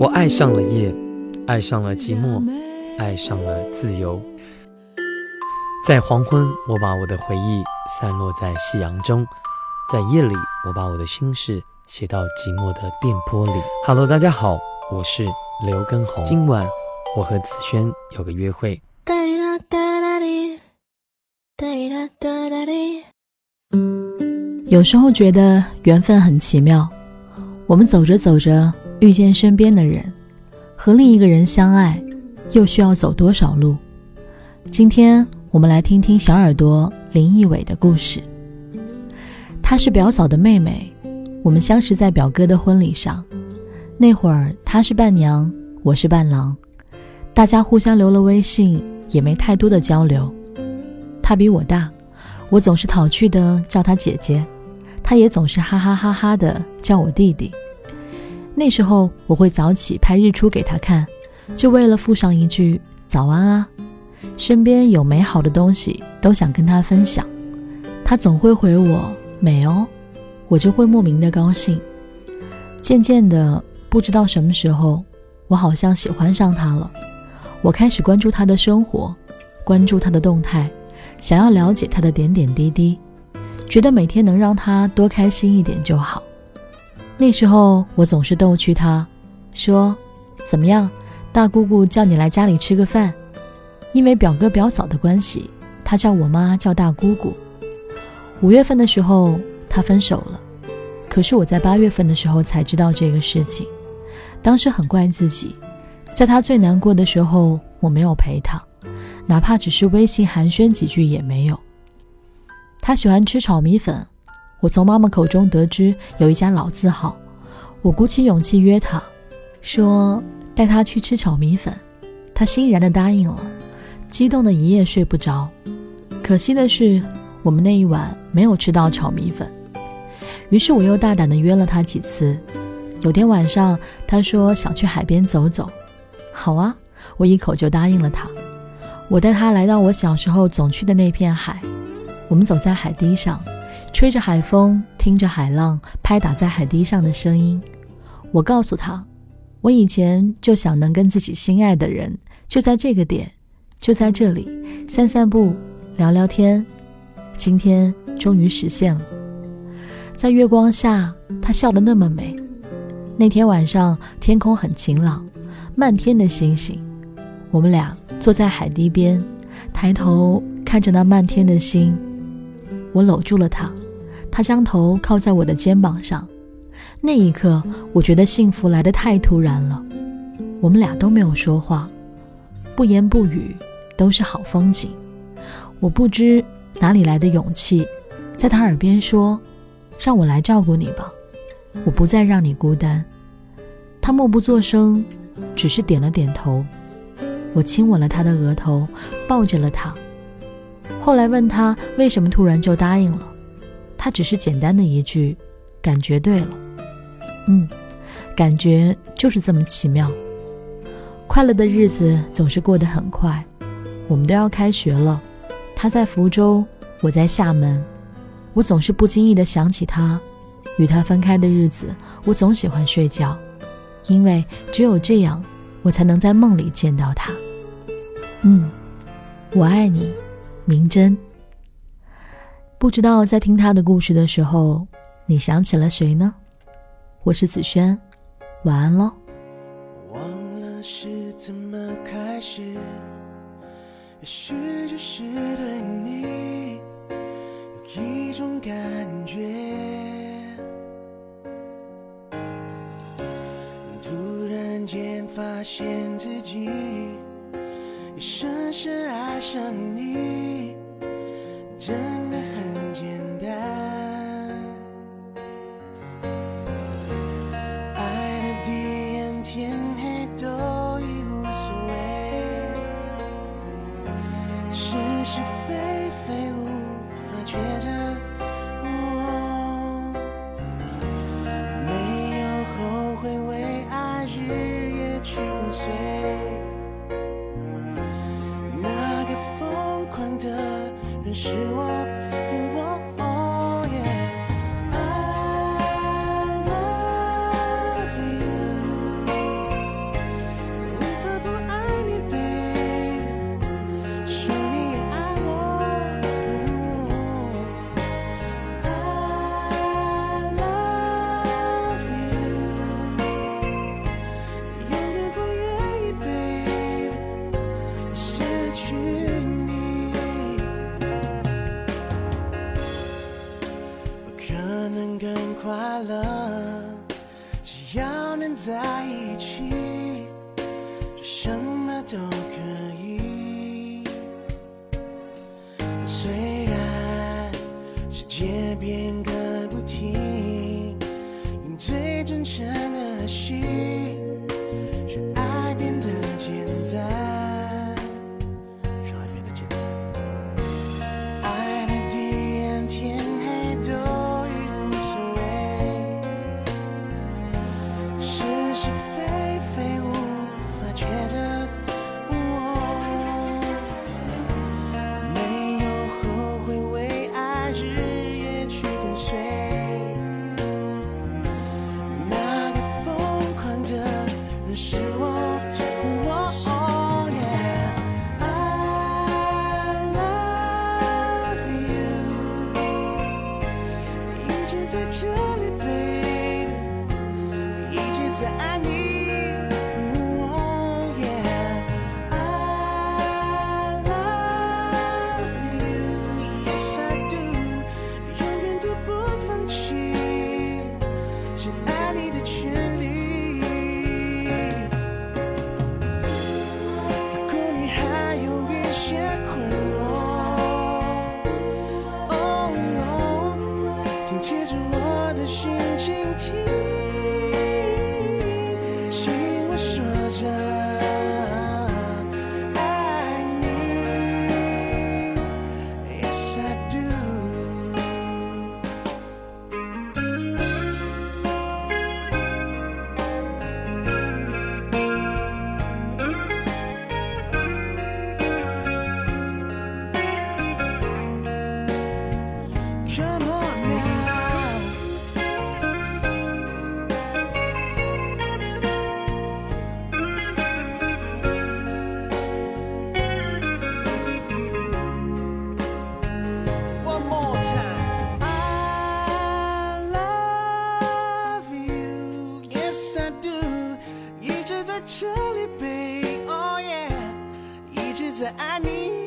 我爱上了夜，爱上了寂寞，爱上了自由。在黄昏，我把我的回忆散落在夕阳中；在夜里，我把我的心事写到寂寞的电波里。Hello，大家好，我是刘根红。今晚我和子轩有个约会。有时候觉得缘分很奇妙，我们走着走着遇见身边的人，和另一个人相爱，又需要走多少路？今天我们来听听小耳朵林奕伟的故事。她是表嫂的妹妹，我们相识在表哥的婚礼上。那会儿她是伴娘，我是伴郎，大家互相留了微信，也没太多的交流。她比我大，我总是讨趣的叫她姐姐。他也总是哈哈哈哈的叫我弟弟。那时候我会早起拍日出给他看，就为了附上一句早安啊。身边有美好的东西都想跟他分享，他总会回我美哦，我就会莫名的高兴。渐渐的，不知道什么时候，我好像喜欢上他了。我开始关注他的生活，关注他的动态，想要了解他的点点滴滴。觉得每天能让他多开心一点就好。那时候我总是逗趣他，说：“怎么样，大姑姑叫你来家里吃个饭。”因为表哥表嫂的关系，他叫我妈叫大姑姑。五月份的时候他分手了，可是我在八月份的时候才知道这个事情。当时很怪自己，在他最难过的时候我没有陪他，哪怕只是微信寒暄几句也没有。他喜欢吃炒米粉，我从妈妈口中得知有一家老字号，我鼓起勇气约他，说带他去吃炒米粉，他欣然的答应了，激动的一夜睡不着。可惜的是，我们那一晚没有吃到炒米粉，于是我又大胆的约了他几次。有天晚上，他说想去海边走走，好啊，我一口就答应了他。我带他来到我小时候总去的那片海。我们走在海堤上，吹着海风，听着海浪拍打在海堤上的声音。我告诉他，我以前就想能跟自己心爱的人就在这个点，就在这里散散步、聊聊天。今天终于实现了。在月光下，他笑得那么美。那天晚上天空很晴朗，漫天的星星。我们俩坐在海堤边，抬头看着那漫天的星。我搂住了他，他将头靠在我的肩膀上。那一刻，我觉得幸福来得太突然了。我们俩都没有说话，不言不语，都是好风景。我不知哪里来的勇气，在他耳边说：“让我来照顾你吧，我不再让你孤单。”他默不作声，只是点了点头。我亲吻了他的额头，抱着了他。后来问他为什么突然就答应了，他只是简单的一句：“感觉对了。”嗯，感觉就是这么奇妙。快乐的日子总是过得很快，我们都要开学了。他在福州，我在厦门。我总是不经意的想起他，与他分开的日子，我总喜欢睡觉，因为只有这样，我才能在梦里见到他。嗯，我爱你。明真，不知道在听他的故事的时候，你想起了谁呢？我是子轩，晚安喽。忘了是怎么开始，也许就是对你有一种感觉，突然间发现自己。深深爱上你，真可能更快乐，只要能在一起，就什么都可以。虽然世界变。一直在爱你。Oh, yeah. I love you, yes I do，永远都不放弃，只爱你的权利。Do. 一直在这里，baby，oh yeah，一直在爱你。